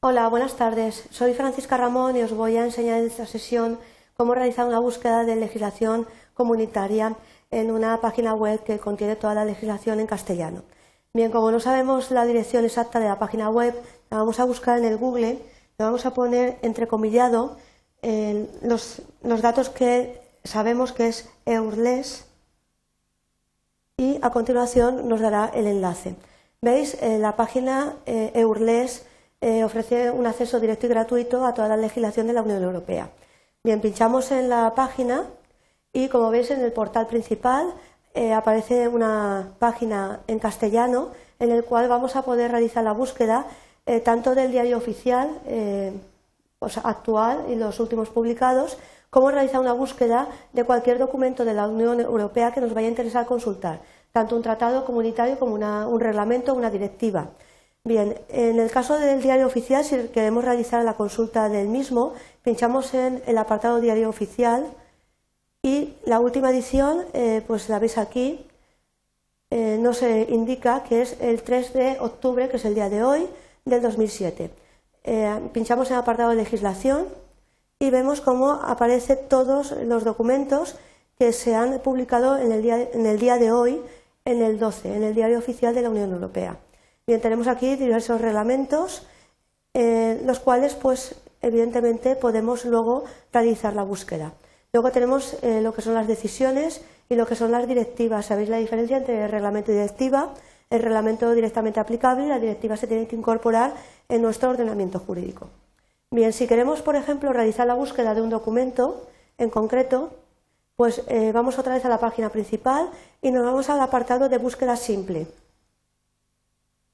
Hola, buenas tardes. Soy Francisca Ramón y os voy a enseñar en esta sesión cómo realizar una búsqueda de legislación comunitaria en una página web que contiene toda la legislación en castellano. Bien, como no sabemos la dirección exacta de la página web, la vamos a buscar en el Google, le vamos a poner entrecomillado los, los datos que sabemos que es EURLES y a continuación nos dará el enlace. ¿Veis? Eh, la página eh, EURLES eh, ofrece un acceso directo y gratuito a toda la legislación de la Unión Europea. Bien, pinchamos en la página y como veis en el portal principal aparece una página en castellano en el cual vamos a poder realizar la búsqueda tanto del diario oficial actual y los últimos publicados, como realizar una búsqueda de cualquier documento de la Unión Europea que nos vaya a interesar consultar tanto un tratado comunitario como un reglamento o una directiva. Bien, en el caso del diario oficial, si queremos realizar la consulta del mismo, pinchamos en el apartado diario oficial y la última edición, eh, pues la veis aquí, eh, nos indica que es el 3 de octubre, que es el día de hoy, del 2007. Eh, pinchamos en el apartado de legislación y vemos cómo aparecen todos los documentos que se han publicado en el día, en el día de hoy en el 12, en el Diario Oficial de la Unión Europea. Bien, tenemos aquí diversos reglamentos, eh, los cuales, pues, evidentemente, podemos luego realizar la búsqueda. Luego tenemos eh, lo que son las decisiones y lo que son las directivas. ¿Sabéis la diferencia entre reglamento y directiva? El reglamento directamente aplicable y la directiva se tiene que incorporar en nuestro ordenamiento jurídico. Bien, si queremos, por ejemplo, realizar la búsqueda de un documento en concreto, pues eh, vamos otra vez a la página principal y nos vamos al apartado de búsqueda simple.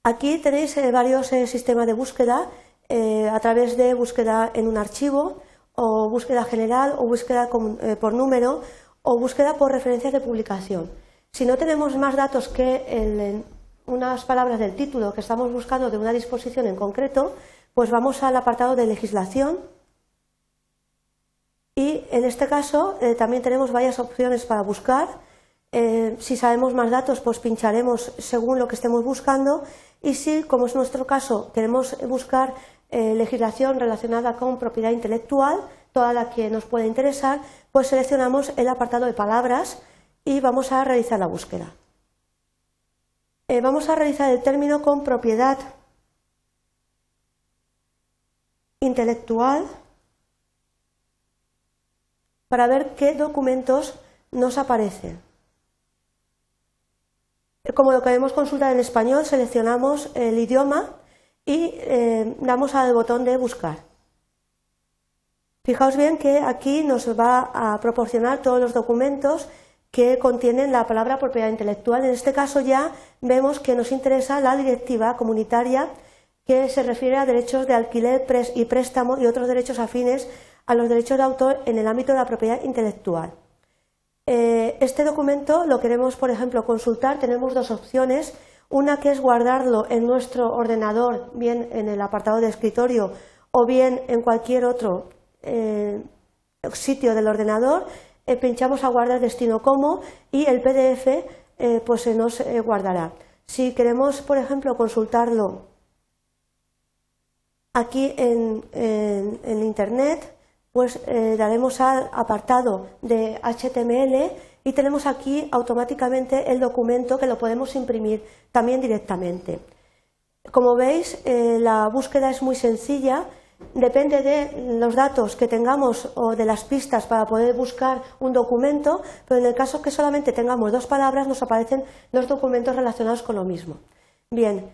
Aquí tenéis eh, varios eh, sistemas de búsqueda a través de búsqueda en un archivo o búsqueda general o búsqueda por número o búsqueda por referencias de publicación. Si no tenemos más datos que unas palabras del título que estamos buscando de una disposición en concreto, pues vamos al apartado de legislación y en este caso eh, también tenemos varias opciones para buscar. Eh, si sabemos más datos, pues pincharemos según lo que estemos buscando. Y si, como es nuestro caso, queremos buscar eh, legislación relacionada con propiedad intelectual, toda la que nos pueda interesar, pues seleccionamos el apartado de palabras y vamos a realizar la búsqueda. vamos a realizar el término con propiedad intelectual para ver qué documentos nos aparecen. Como lo queremos consultar en español, seleccionamos el idioma y eh, damos al botón de buscar. Fijaos bien que aquí nos va a proporcionar todos los documentos que contienen la palabra propiedad intelectual. En este caso ya vemos que nos interesa la directiva comunitaria que se refiere a derechos de alquiler y préstamo y otros derechos afines a los derechos de autor en el ámbito de la propiedad intelectual. Eh, este documento lo queremos, por ejemplo, consultar. Tenemos dos opciones. Una que es guardarlo en nuestro ordenador, bien en el apartado de escritorio o bien en cualquier otro eh, sitio del ordenador. Eh, pinchamos a guardar destino como y el PDF pues se nos guardará. Si queremos, por ejemplo, consultarlo aquí en Internet, pues eh, daremos al apartado de HTML y tenemos aquí automáticamente el documento que lo podemos imprimir también directamente. Como veis, eh, la búsqueda es muy sencilla, depende de los datos que tengamos o de las pistas para poder buscar un documento, pero en el caso que solamente tengamos dos palabras nos aparecen dos documentos relacionados con lo mismo. Bien,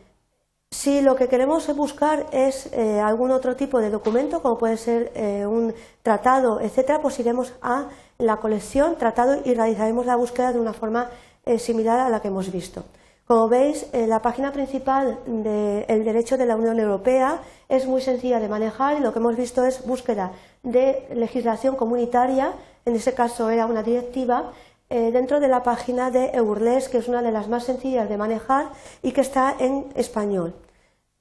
si lo que queremos buscar es eh, algún otro tipo de documento, como puede ser eh, un tratado, etcétera, pues iremos a la colección tratado y realizaremos la búsqueda de una forma eh, similar a la que hemos visto. Como veis, la página principal del derecho de la Unión Europea es muy sencilla de manejar y lo que hemos visto es búsqueda de legislación comunitaria, en ese caso era una directiva, dentro de la página de Eurles, que es una de las más sencillas de manejar y que está en español.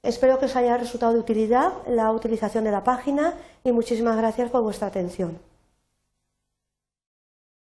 Espero que os haya resultado de utilidad la utilización de la página y muchísimas gracias por vuestra atención.